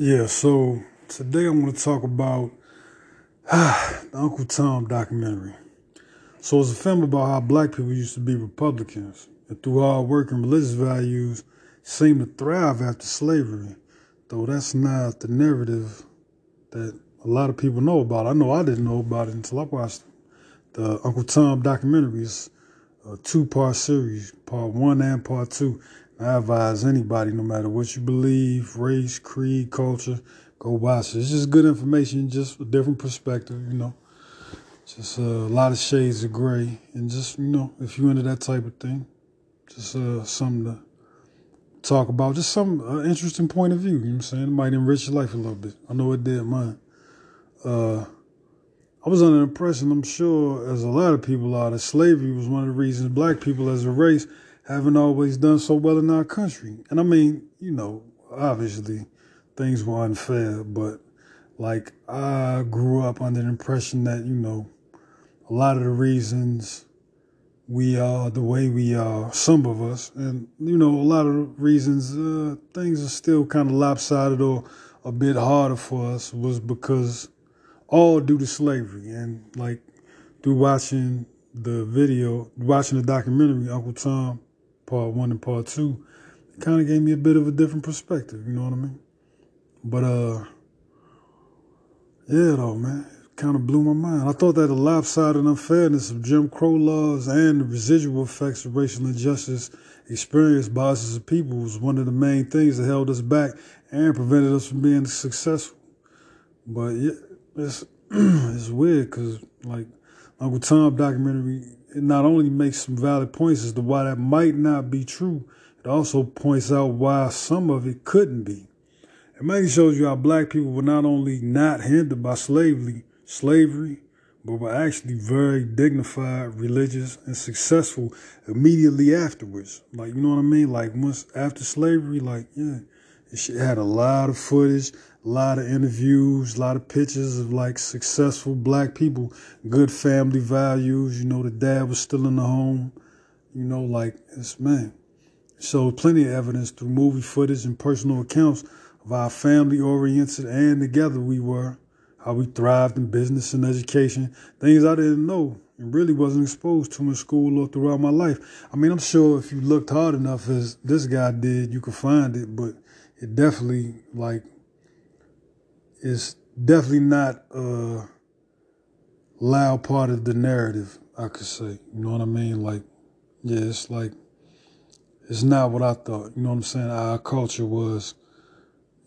Yeah, so today I'm going to talk about ah, the Uncle Tom documentary. So it's a film about how black people used to be Republicans and through hard work and religious values seemed to thrive after slavery, though that's not the narrative that a lot of people know about. I know I didn't know about it until I watched the Uncle Tom documentaries, a two-part series, part one and part two. I advise anybody, no matter what you believe, race, creed, culture, go watch it. It's just good information, just a different perspective, you know. Just uh, a lot of shades of gray, and just you know, if you're into that type of thing, just uh, something to talk about, just some uh, interesting point of view. You know what I'm saying? It might enrich your life a little bit. I know it did mine. Uh, I was under the impression, I'm sure, as a lot of people are, that slavery was one of the reasons black people as a race haven't always done so well in our country. And I mean, you know, obviously things were unfair, but like I grew up under the impression that, you know, a lot of the reasons we are the way we are, some of us, and you know, a lot of the reasons uh, things are still kind of lopsided or a bit harder for us was because all due to slavery and like through watching the video, watching the documentary Uncle Tom, part one and part two, kind of gave me a bit of a different perspective. You know what I mean? But uh, yeah, though, man, kind of blew my mind. I thought that the lopsided unfairness of Jim Crow laws and the residual effects of racial injustice experienced by us as a people was one of the main things that held us back and prevented us from being successful. But yeah, it's it's weird because like Uncle Tom documentary, it not only makes some valid points as to why that might not be true, it also points out why some of it couldn't be. It mainly shows you how black people were not only not hindered by slavery, slavery, but were actually very dignified, religious, and successful immediately afterwards. Like, you know what I mean? Like, once after slavery, like, yeah, it had a lot of footage, a lot of interviews, a lot of pictures of like successful black people, good family values. You know, the dad was still in the home. You know, like, it's, man, so plenty of evidence through movie footage and personal accounts of how family oriented and together we were how we thrived in business and education, things I didn't know and really wasn't exposed to in school or throughout my life. I mean, I'm sure if you looked hard enough as this guy did, you could find it, but it definitely like is definitely not a loud part of the narrative, I could say. You know what I mean? Like, yeah, it's like it's not what I thought. You know what I'm saying? Our culture was,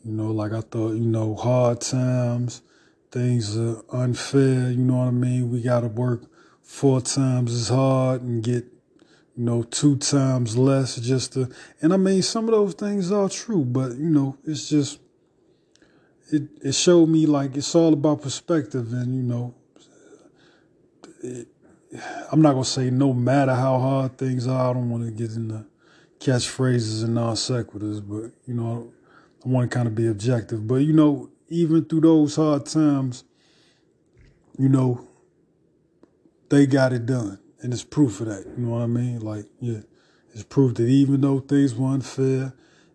you know, like I thought, you know, hard times, things are unfair, you know what I mean? We got to work four times as hard and get, you know, two times less just to, and I mean, some of those things are true, but, you know, it's just, it, it showed me like it's all about perspective and, you know, it, I'm not to say no matter how hard things are, I don't want to get into catchphrases and non sequiturs, but, you know, I want to kind of be objective. But, you know, even through those hard times, you know, they got it done. And it's proof of that. You know what I mean? Like, yeah, it's proof that even though things were unfair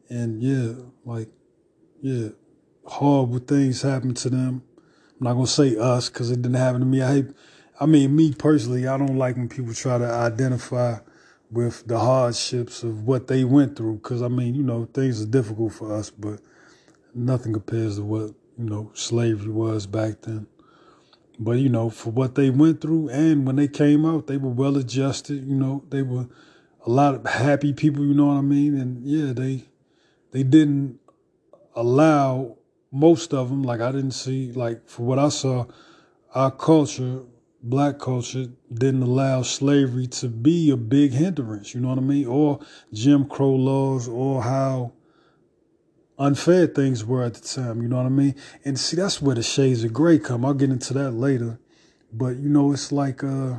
and yeah, like, yeah, horrible things happened to them. I'm not gonna say us because it didn't happen to me. I hate, I mean, me personally, I don't like when people try to identify with the hardships of what they went through. Because I mean, you know, things are difficult for us, but nothing compares to what you know, slavery was back then. But, you know, for what they went through and when they came out, they were well adjusted, you know, they were a lot of happy people, you know what I mean? And yeah, they they didn't allow most of them, like I didn't see, like for what I saw, our culture, black culture, didn't allow slavery to be a big hindrance, you know what I mean? Or Jim Crow laws or how unfair things were at the time, you know what I mean? And see, that's where the shades of gray come. I'll get into that later. But, you know, it's like, uh,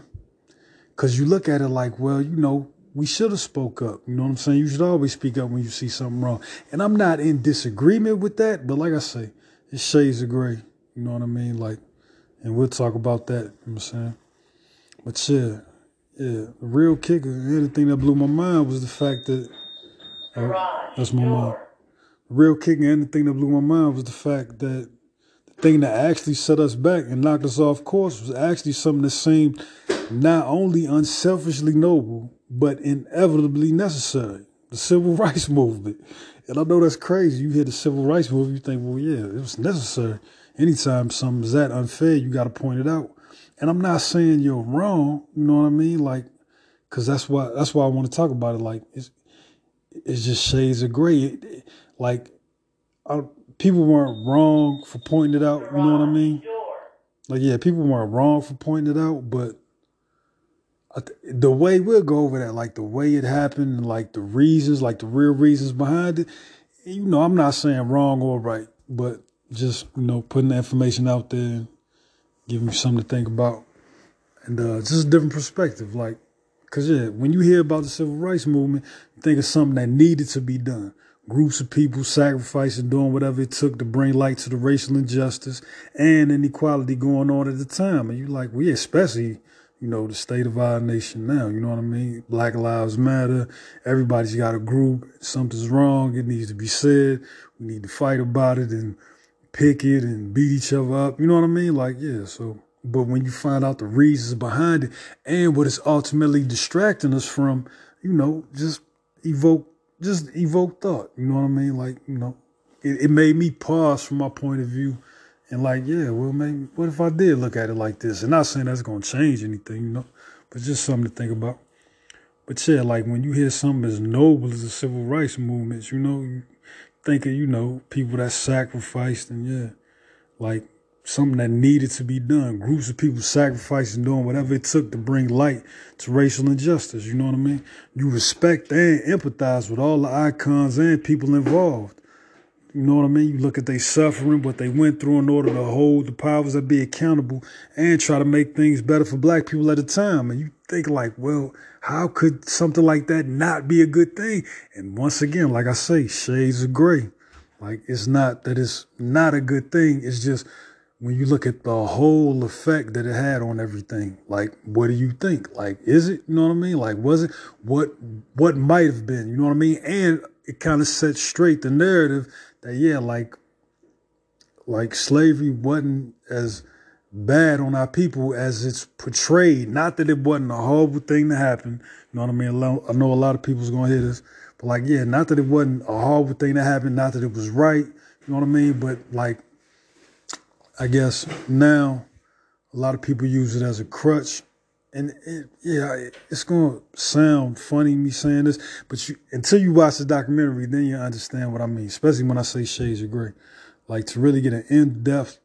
cause you look at it like, well, you know, we should have spoke up. You know what I'm saying? You should always speak up when you see something wrong. And I'm not in disagreement with that, but like I say, it's shades of gray. You know what I mean? Like, and we'll talk about that, you know what I'm saying? But yeah, yeah, the real kicker, the thing that blew my mind was the fact that, uh, that's my mom real kicker. and the thing that blew my mind was the fact that the thing that actually set us back and knocked us off course was actually something that seemed not only unselfishly noble, but inevitably necessary. The civil rights movement. And I know that's crazy. You hear the civil rights movement, you think, well, yeah, it was necessary. Anytime something's that unfair, you got to point it out. And I'm not saying you're wrong, you know what I mean? Like, cause that's why that's why I want to talk about it. Like, it's it's just shades of gray. It, like, I, people weren't wrong for pointing it out. You know what I mean? Like, yeah, people weren't wrong for pointing it out, but the way we'll go over that, like the way it happened, like the reasons, like the real reasons behind it. You know, I'm not saying wrong or right, but just you know, putting the information out there, and giving you something to think about, and uh, just a different perspective. Like, cause yeah, when you hear about the civil rights movement, you think of something that needed to be done. Groups of people sacrificing, doing whatever it took to bring light to the racial injustice and inequality going on at the time. And you're like, we especially you know, the state of our nation now. You know what I mean? Black Lives Matter. Everybody's got a group. Something's wrong. It needs to be said. We need to fight about it and pick it and beat each other up. You know what I mean? Like, yeah. So, but when you find out the reasons behind it and what it's ultimately distracting us from, you know, just evoke, just evoke thought. You know what I mean? Like, you know, it, it made me pause from my point of view and like, yeah, well, maybe what if I did look at it like this? And not saying that's gonna change anything, you know, but just something to think about. But yeah, like when you hear something as noble as the civil rights movements, you know, you think of, you know, people that sacrificed and yeah, like something that needed to be done. Groups of people sacrificing, doing whatever it took to bring light to racial injustice. You know what I mean? You respect and empathize with all the icons and people involved. You know what I mean? You look at their suffering, what they went through in order to hold the powers that be accountable and try to make things better for black people at the time. And you think like, well, how could something like that not be a good thing? And once again, like I say, shades of gray. Like it's not that it's not a good thing. It's just when you look at the whole effect that it had on everything, like what do you think? Like, is it, you know what I mean? Like, was it what what might have been, you know what I mean? And it kind of set straight the narrative that yeah, like like slavery wasn't as bad on our people as it's portrayed. Not that it wasn't a horrible thing to happen. You know what I mean? I know a lot of people's gonna hear this, but like yeah, not that it wasn't a horrible thing to happen. Not that it was right. You know what I mean? But like, I guess now a lot of people use it as a crutch and it, yeah, it's gonna sound funny me saying this, but you, until you watch the documentary, then you understand what I mean. Especially when I say shades of gray, like to really get an in-depth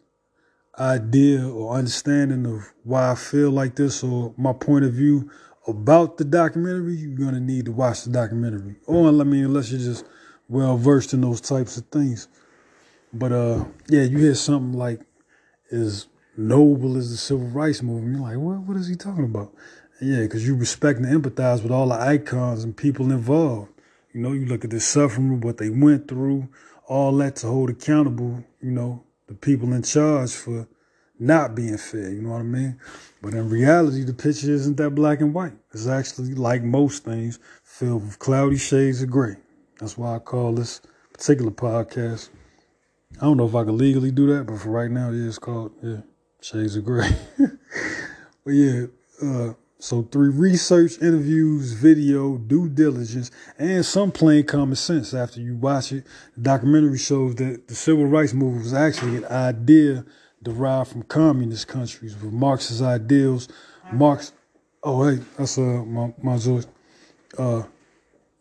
idea or understanding of why I feel like this or my point of view about the documentary, you're gonna need to watch the documentary. Or I mean, unless you're just well versed in those types of things. But uh, yeah, you hear something like is noble as the civil rights movement. You're like, what, what is he talking about? Yeah, because you respect and empathize with all the icons and people involved. You know, you look at the suffering, what they went through, all that to hold accountable, you know, the people in charge for not being fair, you know what I mean? But in reality, the picture isn't that black and white. It's actually, like most things, filled with cloudy shades of gray. That's why I call this particular podcast. I don't know if I can legally do that, but for right now, it is called, yeah. Shades of Gray. but yeah, uh, so three research, interviews, video, due diligence, and some plain common sense after you watch it. The documentary shows that the civil rights movement was actually an idea derived from communist countries with Marxist ideals. Marx, oh hey, that's uh my my voice. Uh,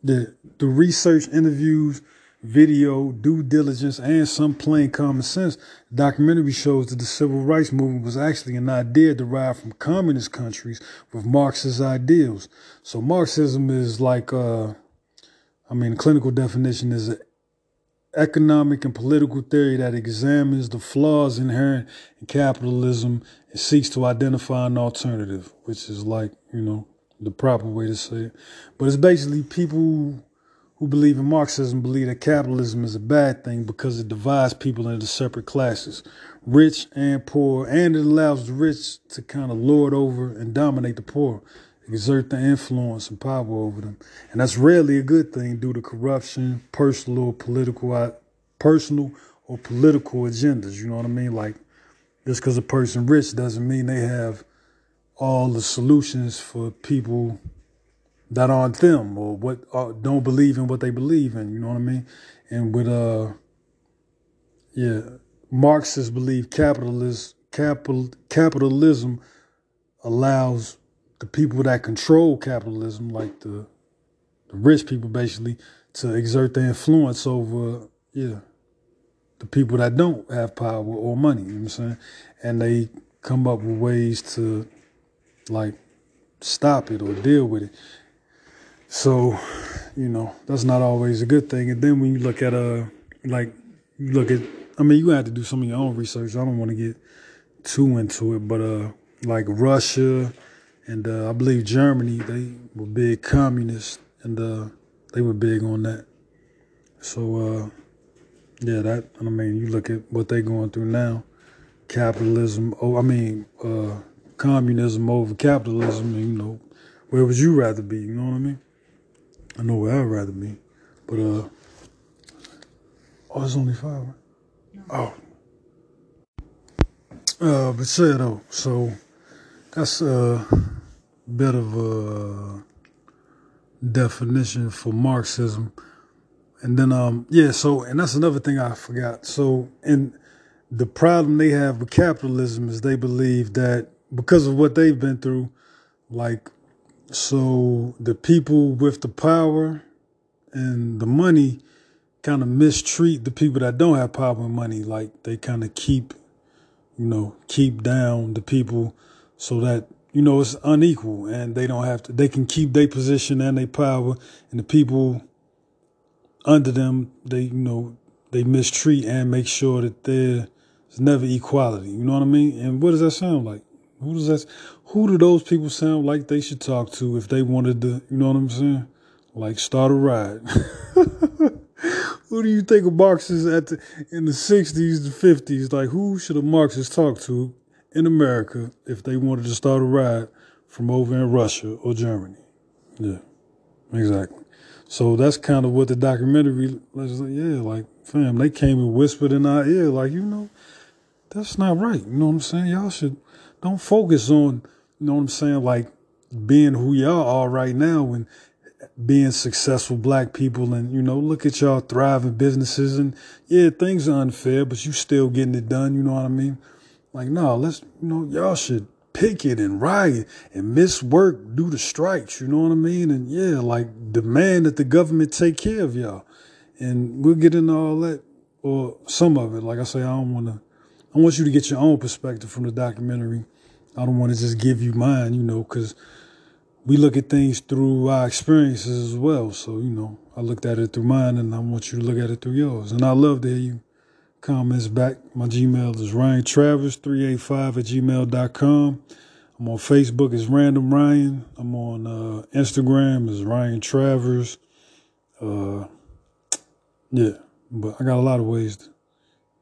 the the research, interviews, video, due diligence, and some plain common sense, the documentary shows that the civil rights movement was actually an idea derived from communist countries with Marxist ideals. So Marxism is like, uh, I mean, clinical definition is an economic and political theory that examines the flaws inherent in capitalism and seeks to identify an alternative, which is like, you know, the proper way to say it. But it's basically people who believe in Marxism believe that capitalism is a bad thing because it divides people into separate classes, rich and poor, and it allows the rich to kind of lord over and dominate the poor, exert their influence and power over them. And that's rarely a good thing due to corruption, personal or political uh, personal or political agendas. You know what I mean? Like just because a person rich doesn't mean they have all the solutions for people that aren't them or what uh, don't believe in what they believe in. You know what I mean? And with uh, yeah, Marxists believe capitalist capital capitalism allows the people that control capitalism, like the the rich people, basically, to exert their influence over yeah the people that don't have power or money. You know what I'm saying? And they come up with ways to like stop it or deal with it. So, you know, that's not always a good thing. And then when you look at uh like you look at I mean you have to do some of your own research. I don't want to get too into it, but uh like Russia and uh, I believe Germany, they were big communists and uh they were big on that. So uh yeah, that I mean you look at what they're going through now. Capitalism oh I mean uh communism over capitalism, you know, where would you rather be? You know what I mean? I know where I'd rather be. But uh oh it's only five, right? Oh. Uh but say though, so that's a bit of a definition for Marxism. And then um yeah, so and that's another thing I forgot. So and the problem they have with capitalism is they believe that because of what they've been through, like, so the people with the power and the money kind of mistreat the people that don't have power and money. Like, they kind of keep, you know, keep down the people so that, you know, it's unequal and they don't have to, they can keep their position and their power and the people under them, they, you know, they mistreat and make sure that there's never equality. You know what I mean? And what does that sound like? Who does that? Who do those people sound like they should talk to if they wanted to? You know what I'm saying? Like start a ride. who do you think of Marxists at the, in the 60s, the 50s? Like who should a Marxist talk to in America if they wanted to start a ride from over in Russia or Germany? Yeah, exactly. So that's kind of what the documentary. Yeah, like fam, they came and whispered in our ear, like you know, that's not right. You know what I'm saying? Y'all should don't focus on, you know what I'm saying, like being who y'all are right now and being successful black people and, you know, look at y'all thriving businesses and yeah, things are unfair, but you still getting it done, you know what I mean? Like, no, let's, you know, y'all should picket and riot and miss work due to strikes, you know what I mean? And yeah, like demand that the government take care of y'all. And we'll get into all that or some of it. Like I say, I don't want to I want you to get your own perspective from the documentary. I don't want to just give you mine, you know, because we look at things through our experiences as well. So, you know, I looked at it through mine and I want you to look at it through yours. And I love to hear you comments back. My Gmail is Ryan Travers385 at gmail.com. I'm on Facebook as Random Ryan. I'm on uh, Instagram as Ryan Travers. Uh, yeah, but I got a lot of ways to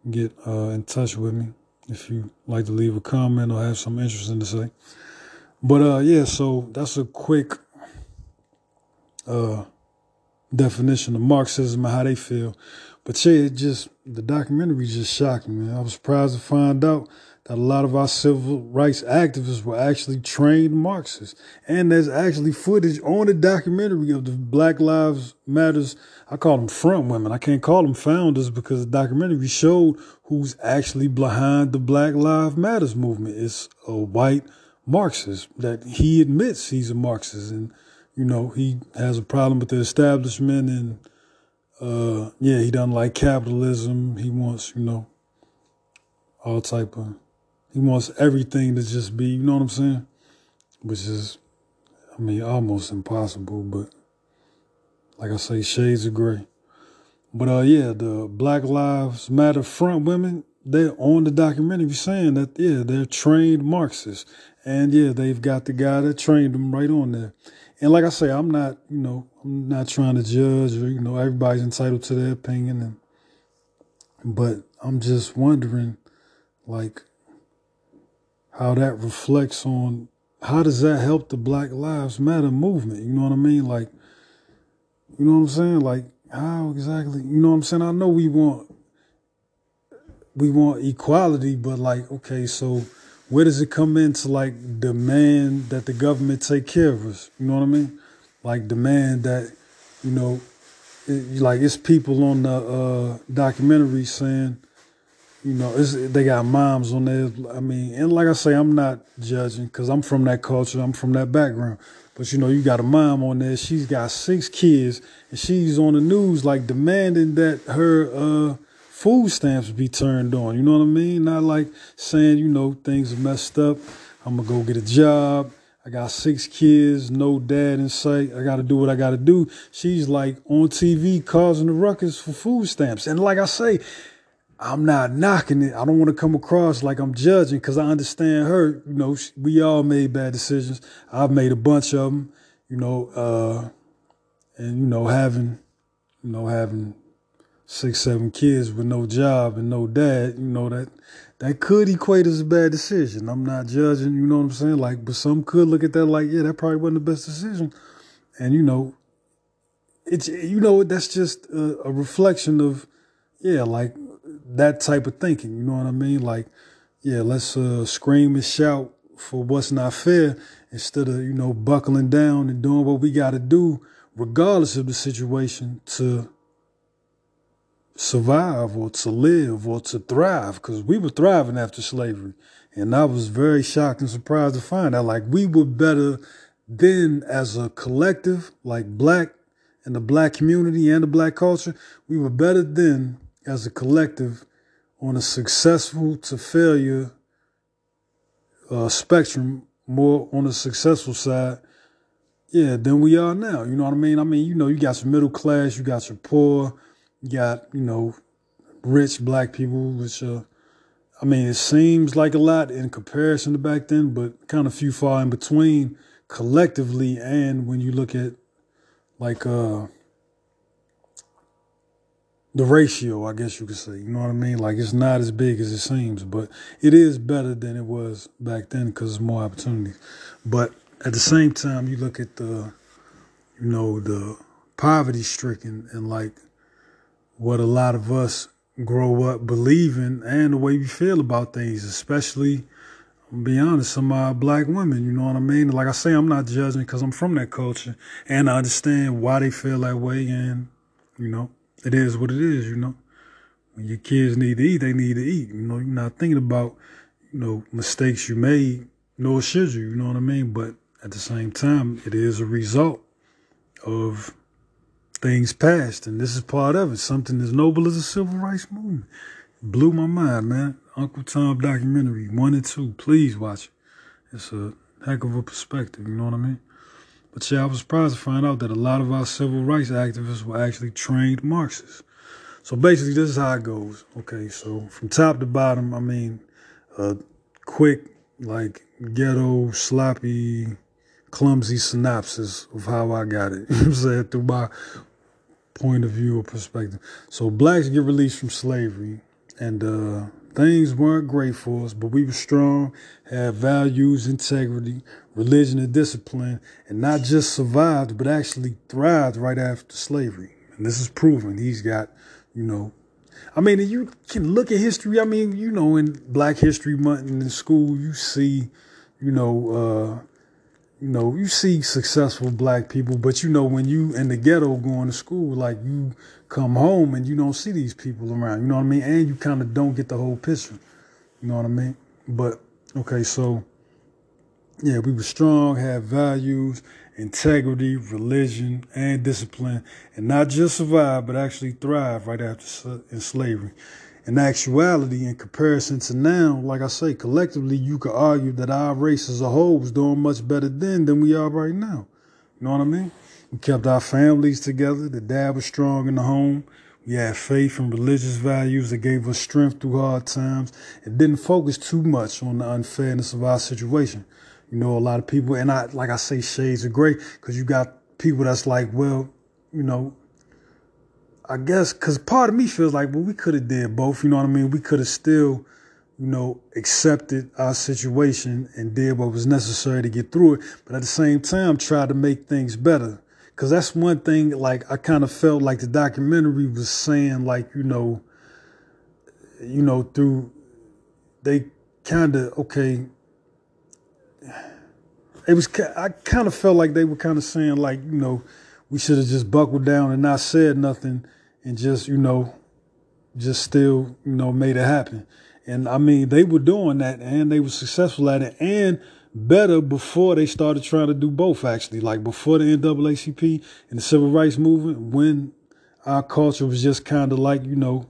get uh, in touch with me if you like to leave a comment or have something interesting to say. But uh, yeah, so that's a quick uh, definition of Marxism and how they feel. But yeah, it just the documentary just shocked me. I was surprised to find out a lot of our civil rights activists were actually trained Marxists. And there's actually footage on the documentary of the Black Lives Matters. I call them front women. I can't call them founders because the documentary showed who's actually behind the Black Lives Matters movement. It's a white Marxist that he admits he's a Marxist and, you know, he has a problem with the establishment and, uh, yeah, he doesn't like capitalism. He wants, you know, all type of he wants everything to just be, you know what I'm saying? Which is, I mean, almost impossible, but like I say, shades of gray. But uh, yeah, the Black Lives Matter front women, they're on the documentary saying that, yeah, they're trained Marxists. And yeah, they've got the guy that trained them right on there. And like I say, I'm not, you know, I'm not trying to judge or, you know, everybody's entitled to their opinion. And, but I'm just wondering, like, how that reflects on how does that help the Black Lives Matter movement? You know what I mean? Like, you know what I'm saying? Like, how exactly? You know what I'm saying? I know we want we want equality, but like, okay, so where does it come into like demand that the government take care of us? You know what I mean? Like demand that, you know, it, like it's people on the uh, documentary saying, you know, they got moms on there. I mean, and like I say, I'm not judging because I'm from that culture, I'm from that background. But you know, you got a mom on there. She's got six kids, and she's on the news like demanding that her uh, food stamps be turned on. You know what I mean? Not like saying, you know, things are messed up. I'm gonna go get a job. I got six kids, no dad in sight. I got to do what I got to do. She's like on TV causing the ruckus for food stamps. And like I say, I'm not knocking it. I don't want to come across like I'm judging because I understand her. You know, we all made bad decisions. I've made a bunch of them. You know, uh, and you know having, you know having six, seven kids with no job and no dad. You know that that could equate as a bad decision. I'm not judging. You know what I'm saying? Like, but some could look at that like, yeah, that probably wasn't the best decision. And you know, it's you know that's just a, a reflection of, yeah, like that type of thinking. You know what I mean? Like, yeah, let's uh, scream and shout for what's not fair instead of you know buckling down and doing what we got to do, regardless of the situation, to survive or to live or to thrive. Because we were thriving after slavery, and I was very shocked and surprised to find out like we were better then as a collective, like black and the black community and the black culture. We were better then as a collective on a successful to failure uh, spectrum, more on the successful side, yeah, than we are now. You know what I mean? I mean, you know, you got your middle class, you got your poor, you got, you know, rich black people, which, uh, I mean, it seems like a lot in comparison to back then, but kind of few far in between collectively. And when you look at like, uh, the ratio, I guess you could say. You know what I mean? Like it's not as big as it seems, but it is better than it was back then because there's more opportunities. But at the same time, you look at the, you know, the poverty stricken and like what a lot of us grow up believing and the way we feel about things, especially, I'll be honest, some uh, black women, you know what I mean? Like I say, I'm not judging because I'm from that culture and I understand why they feel that way and, you know, it is what it is, you know. When your kids need to eat, they need to eat. You know, you're not thinking about, you know, mistakes you made, nor should you, you know what I mean? But at the same time, it is a result of things past. And this is part of it. Something as noble as a civil rights movement. It blew my mind, man. Uncle Tom documentary, one and two. Please watch it. It's a heck of a perspective, you know what I mean? But yeah, I was surprised to find out that a lot of our civil rights activists were actually trained Marxists. So basically, this is how it goes. Okay, so from top to bottom, I mean, a quick, like ghetto, sloppy, clumsy synopsis of how I got it. I'm saying? Through my point of view or perspective. So blacks get released from slavery, and uh, Things weren't great for us, but we were strong, had values, integrity, religion, and discipline, and not just survived, but actually thrived right after slavery. And this is proven. He's got, you know, I mean, you can look at history. I mean, you know, in Black History Month in school, you see, you know, uh, you know, you see successful black people, but you know, when you in the ghetto going to school, like you come home and you don't see these people around, you know what I mean? And you kind of don't get the whole picture, you know what I mean? But, okay, so, yeah, we were strong, had values, integrity, religion, and discipline, and not just survive, but actually thrive right after in slavery in actuality, in comparison to now, like I say, collectively, you could argue that our race as a whole was doing much better then than we are right now. You know what I mean? We kept our families together. The dad was strong in the home. We had faith and religious values that gave us strength through hard times and didn't focus too much on the unfairness of our situation. You know, a lot of people, and I, like I say, shades of gray, because you got people that's like, well, you know, I guess because part of me feels like, well, we could have did both. You know what I mean? We could have still, you know, accepted our situation and did what was necessary to get through it, but at the same time, tried to make things better. Because that's one thing. Like I kind of felt like the documentary was saying, like you know, you know, through they kind of okay. It was I kind of felt like they were kind of saying like you know we should have just buckled down and not said nothing and just you know just still you know made it happen. And I mean they were doing that and they were successful at it and better before they started trying to do both actually like before the NAACP and the civil rights movement when our culture was just kind of like you know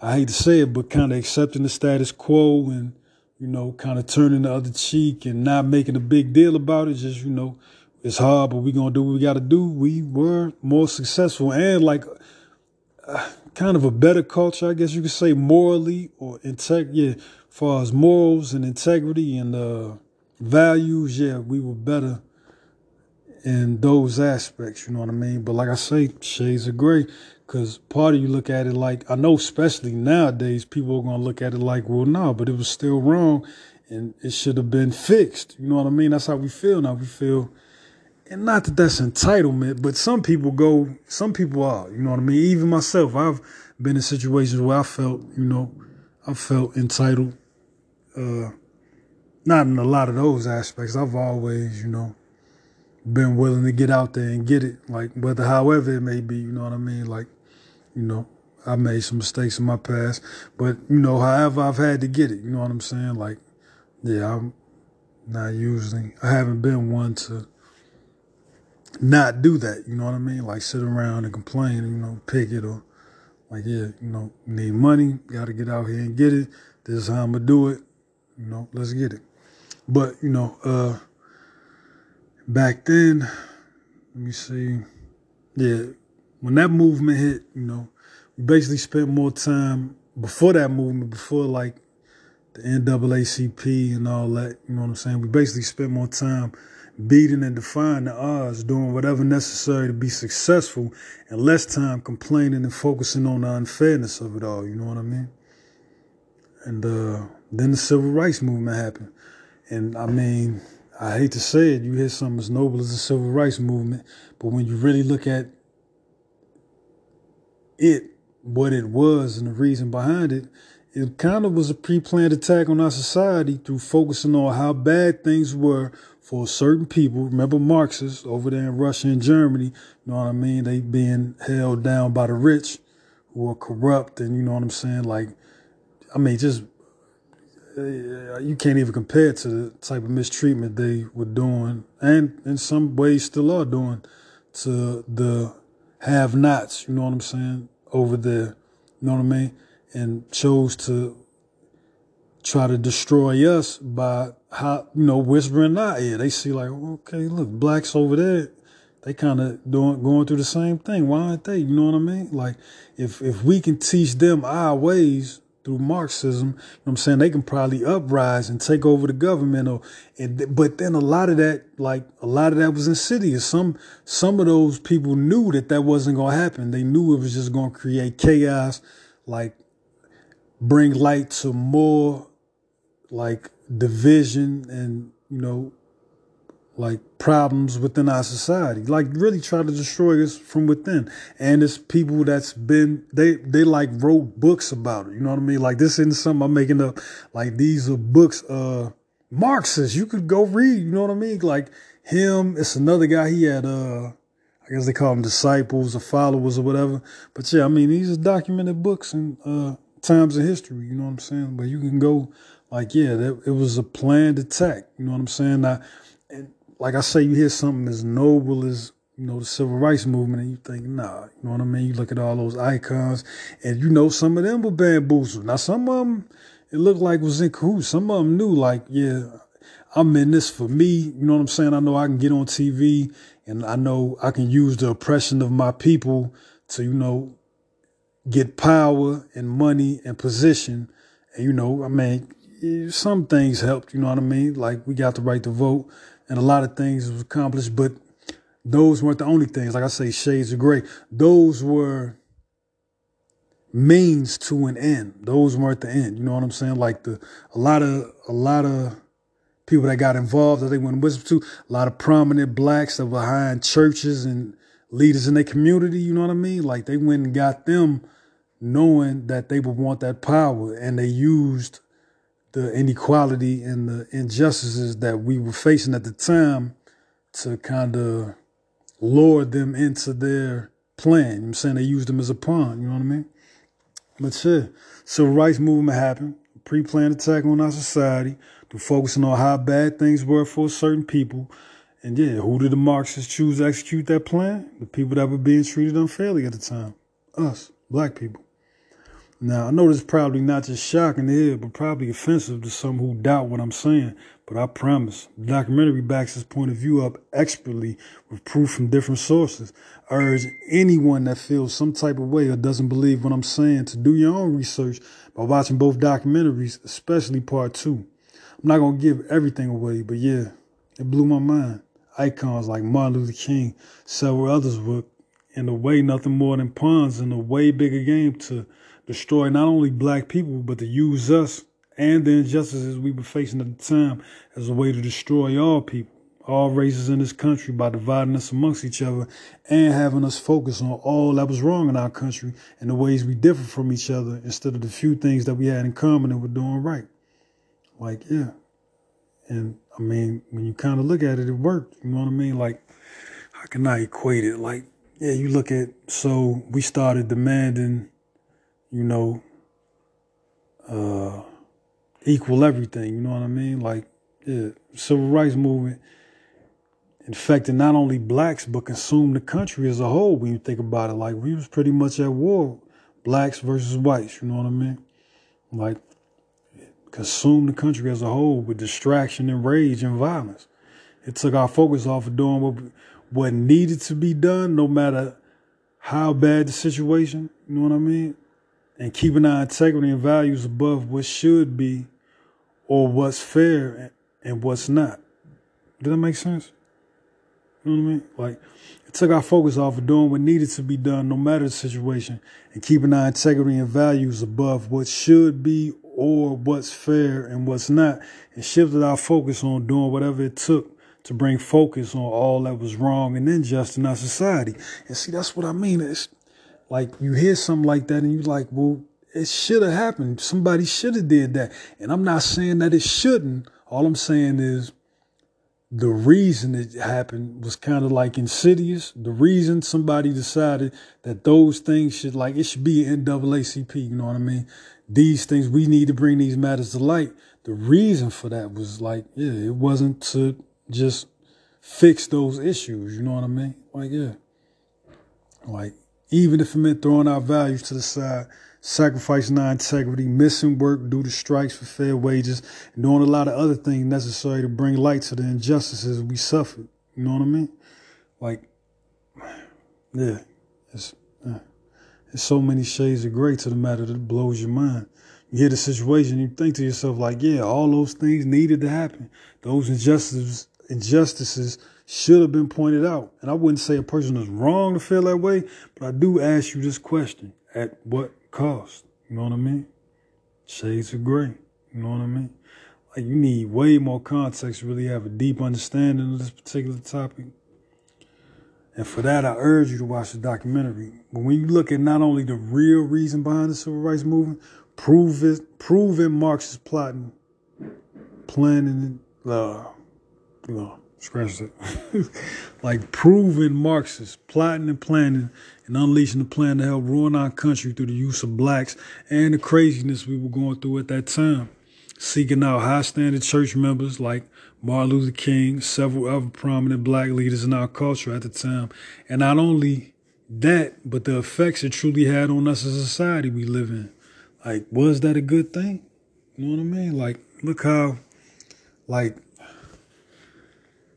I hate to say it, but kind of accepting the status quo and, you know, kind of turning the other cheek and not making a big deal about it. Just, you know, it's hard, but we're going to do what we got to do. We were more successful and like kind of a better culture, I guess you could say, morally or integ- yeah, far as morals and integrity and uh, values, yeah, we were better in those aspects, you know what I mean? But like I say, shades of gray. Because part of you look at it like, I know, especially nowadays, people are to look at it like, well, no, but it was still wrong and it should have been fixed. You know what I mean? That's how we feel now. We feel, and not that that's entitlement, but some people go, some people are, you know what I mean? Even myself, I've been in situations where I felt, you know, I felt entitled. Uh, not in a lot of those aspects. I've always, you know, been willing to get out there and get it, like whether however it may be, you know what I mean? Like you know, I made some mistakes in my past, but you know, however I've had to get it, you know what I'm saying? Like, yeah, I'm not usually, I haven't been one to not do that, you know what I mean? Like sit around and complain, you know, pick it or like, yeah, you know, need money, got to get out here and get it. This is how I'm gonna do it, you know, let's get it. But, you know, uh, back then, let me see, yeah, when that movement hit, you know, we basically spent more time before that movement, before like the NAACP and all that, you know what I'm saying? We basically spent more time beating and defying the odds, doing whatever necessary to be successful, and less time complaining and focusing on the unfairness of it all, you know what I mean? And uh, then the civil rights movement happened. And I mean, I hate to say it, you hear something as noble as the civil rights movement, but when you really look at it, what it was and the reason behind it, it kind of was a pre-planned attack on our society through focusing on how bad things were for certain people. Remember Marxists over there in Russia and Germany, you know what I mean? They being held down by the rich who are corrupt and you know what I'm saying? Like, I mean, just, uh, you can't even compare it to the type of mistreatment they were doing and in some ways still are doing to the have nots, you know what I'm saying, over there, you know what I mean? And chose to try to destroy us by how, you know, whispering our ear. They see like, okay, look, blacks over there, they kind of doing going through the same thing. Why aren't they? You know what I mean? Like if if we can teach them our ways, through Marxism, you know what I'm saying, they can probably uprise and take over the government or and, but then a lot of that like a lot of that was insidious. Some some of those people knew that that wasn't going to happen. They knew it was just going to create chaos, like bring light to more like division and you know like problems within our society. Like really try to destroy us from within. And it's people that's been they they like wrote books about it. You know what i mean? Like this isn't something i'm making up. Like these are books uh marxist you could go read you know what i mean? Like him it's another guy he had uh i guess they call them disciples or followers or whatever. But yeah i mean these are documented books and uh times in history you know what i'm saying? But you can go like yeah it was a planned attack you know what i'm saying now like I say, you hear something as noble as you know the civil rights movement, and you think, nah, you know what I mean? You look at all those icons, and you know some of them were bamboozled. Now some of them, it looked like was in cahoots. Some of them knew, like, yeah, I'm in this for me. You know what I'm saying? I know I can get on TV, and I know I can use the oppression of my people to, you know, get power and money and position. And you know, I mean, some things helped. You know what I mean? Like we got the right to vote and a lot of things was accomplished, but those weren't the only things. Like I say, shades of gray. Those were means to an end. Those weren't the end. You know what I'm saying? Like the a lot of a lot of people that got involved that they went whisper to, a lot of prominent blacks that were behind churches and leaders in their community, you know what I mean? Like they went and got them knowing that they would want that power, and they used the inequality and the injustices that we were facing at the time to kind of lure them into their plan. You know I'm saying? They used them as a pawn, you know what I mean? But yeah, civil rights movement happened, pre-planned attack on our society, to focusing on how bad things were for certain people. And yeah, who did the Marxists choose to execute that plan? The people that were being treated unfairly at the time. Us, black people. Now, I know this is probably not just shocking to hear, but probably offensive to some who doubt what I'm saying. But I promise, the documentary backs his point of view up expertly with proof from different sources. I urge anyone that feels some type of way or doesn't believe what I'm saying to do your own research by watching both documentaries, especially part two. I'm not going to give everything away, but yeah, it blew my mind. Icons like Martin Luther King, several others were in a way nothing more than pawns in a way bigger game to destroy not only black people, but to use us and the injustices we were facing at the time as a way to destroy all people, all races in this country by dividing us amongst each other and having us focus on all that was wrong in our country and the ways we differ from each other instead of the few things that we had in common and were doing right. Like, yeah. And I mean, when you kind of look at it, it worked. You know what I mean? Like, how can I equate it? Like, yeah, you look at, so we started demanding you know, uh, equal everything. You know what I mean? Like, yeah, civil rights movement infected not only blacks but consumed the country as a whole. When you think about it, like we was pretty much at war, blacks versus whites. You know what I mean? Like, consumed the country as a whole with distraction and rage and violence. It took our focus off of doing what what needed to be done, no matter how bad the situation. You know what I mean? And keeping our integrity and values above what should be or what's fair and what's not. Did that make sense? You know what I mean? Like, it took our focus off of doing what needed to be done, no matter the situation, and keeping our integrity and values above what should be or what's fair and what's not, and shifted our focus on doing whatever it took to bring focus on all that was wrong and unjust in our society. And see, that's what I mean. It's like you hear something like that and you're like, well, it should have happened. Somebody should have did that. And I'm not saying that it shouldn't. All I'm saying is the reason it happened was kind of like insidious. The reason somebody decided that those things should like it should be NAACP, you know what I mean? These things we need to bring these matters to light. The reason for that was like, yeah, it wasn't to just fix those issues, you know what I mean? Like, yeah. Like even if it meant throwing our values to the side, sacrificing our integrity, missing work due to strikes for fair wages, and doing a lot of other things necessary to bring light to the injustices we suffered. You know what I mean? Like, yeah, it's, uh, there's so many shades of gray to the matter that blows your mind. You hear the situation, you think to yourself, like, yeah, all those things needed to happen. Those injustices, injustices should have been pointed out. And I wouldn't say a person is wrong to feel that way, but I do ask you this question at what cost? You know what I mean? Shades of gray. You know what I mean? Like you need way more context to really have a deep understanding of this particular topic. And for that, I urge you to watch the documentary. But when you look at not only the real reason behind the civil rights movement, prove it, proven Marxist plotting, planning, uh, you know, scratch it. like proven Marxists, plotting and planning and unleashing the plan to help ruin our country through the use of blacks and the craziness we were going through at that time. Seeking out high standard church members like Martin Luther King, several other prominent black leaders in our culture at the time. And not only that, but the effects it truly had on us as a society we live in. Like, was that a good thing? You know what I mean? Like, look how, like,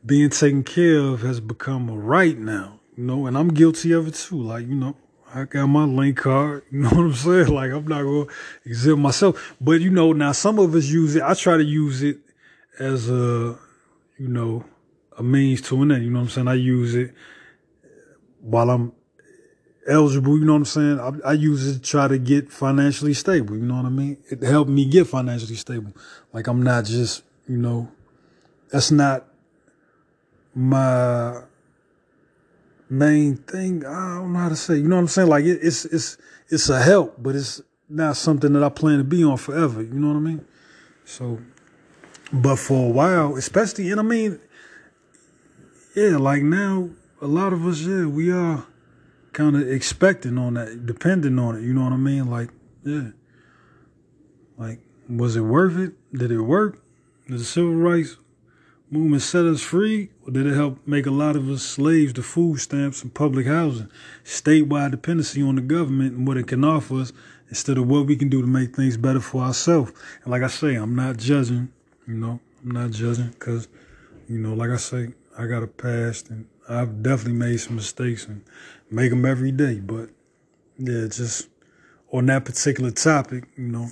being taken care of has become a right now, you know, and I'm guilty of it too. Like, you know, I got my link card, you know what I'm saying? Like, I'm not going to exhibit myself. But, you know, now some of us use it, I try to use it as a, you know, a means to an end, you know what I'm saying? I use it while I'm eligible, you know what I'm saying? I, I, use it to try to get financially stable, you know what I mean? It helped me get financially stable. Like, I'm not just, you know, that's not my main thing. I don't know how to say. You know what I'm saying? Like it, it's it's it's a help, but it's not something that I plan to be on forever. You know what I mean? So, but for a while, especially, and I mean, yeah, like now, a lot of us, yeah, we are kind of expecting on that, depending on it. You know what I mean? Like, yeah, like, was it worth it? Did it work? Did the civil rights movement set us free, or did it help make a lot of us slaves to food stamps and public housing, statewide dependency on the government and what it can offer us instead of what we can do to make things better for ourselves? And like I say, I'm not judging, you know, I'm not judging because, you know, like I say, I got a past and I've definitely made some mistakes and make them every day. But yeah, just on that particular topic, you know,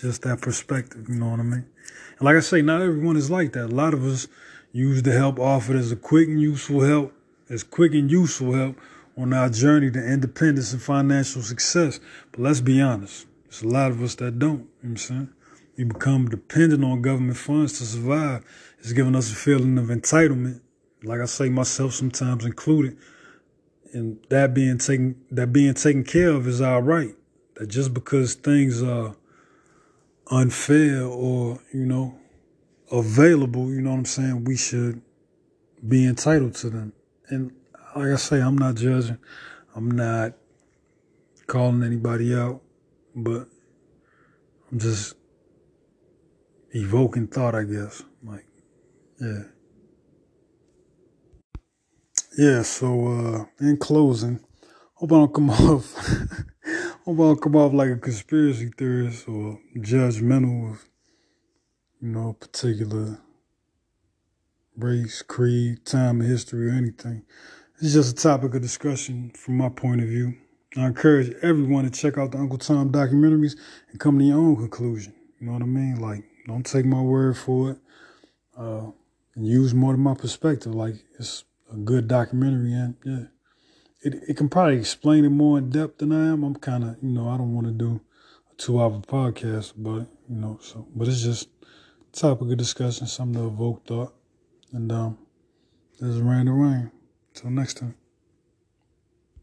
just that perspective, you know what I mean? And like I say, not everyone is like that. A lot of us use the help offered as a quick and useful help, as quick and useful help on our journey to independence and financial success. But let's be honest, there's a lot of us that don't. You know what I'm saying? We become dependent on government funds to survive. It's giving us a feeling of entitlement, like I say myself sometimes included. And that being taken that being taken care of is our right. That just because things are unfair or, you know, available, you know what I'm saying, we should be entitled to them. And like I say, I'm not judging. I'm not calling anybody out, but I'm just evoking thought, I guess. Like, yeah. Yeah, so uh in closing, hope I don't come off hope I don't come off like a conspiracy theorist or judgmental of, you know, a particular race, creed, time of history, or anything. It's just a topic of discussion from my point of view. I encourage everyone to check out the Uncle Tom documentaries and come to your own conclusion. You know what I mean? Like, don't take my word for it. Uh, and use more of my perspective. Like, it's a good documentary, and yeah, it it can probably explain it more in depth than I am. I'm kind of, you know, I don't want to do a two hour podcast it, you know. So, but it's just topic of discussion, something to evoke thought, and um, this is Rain to Rain. Till next time.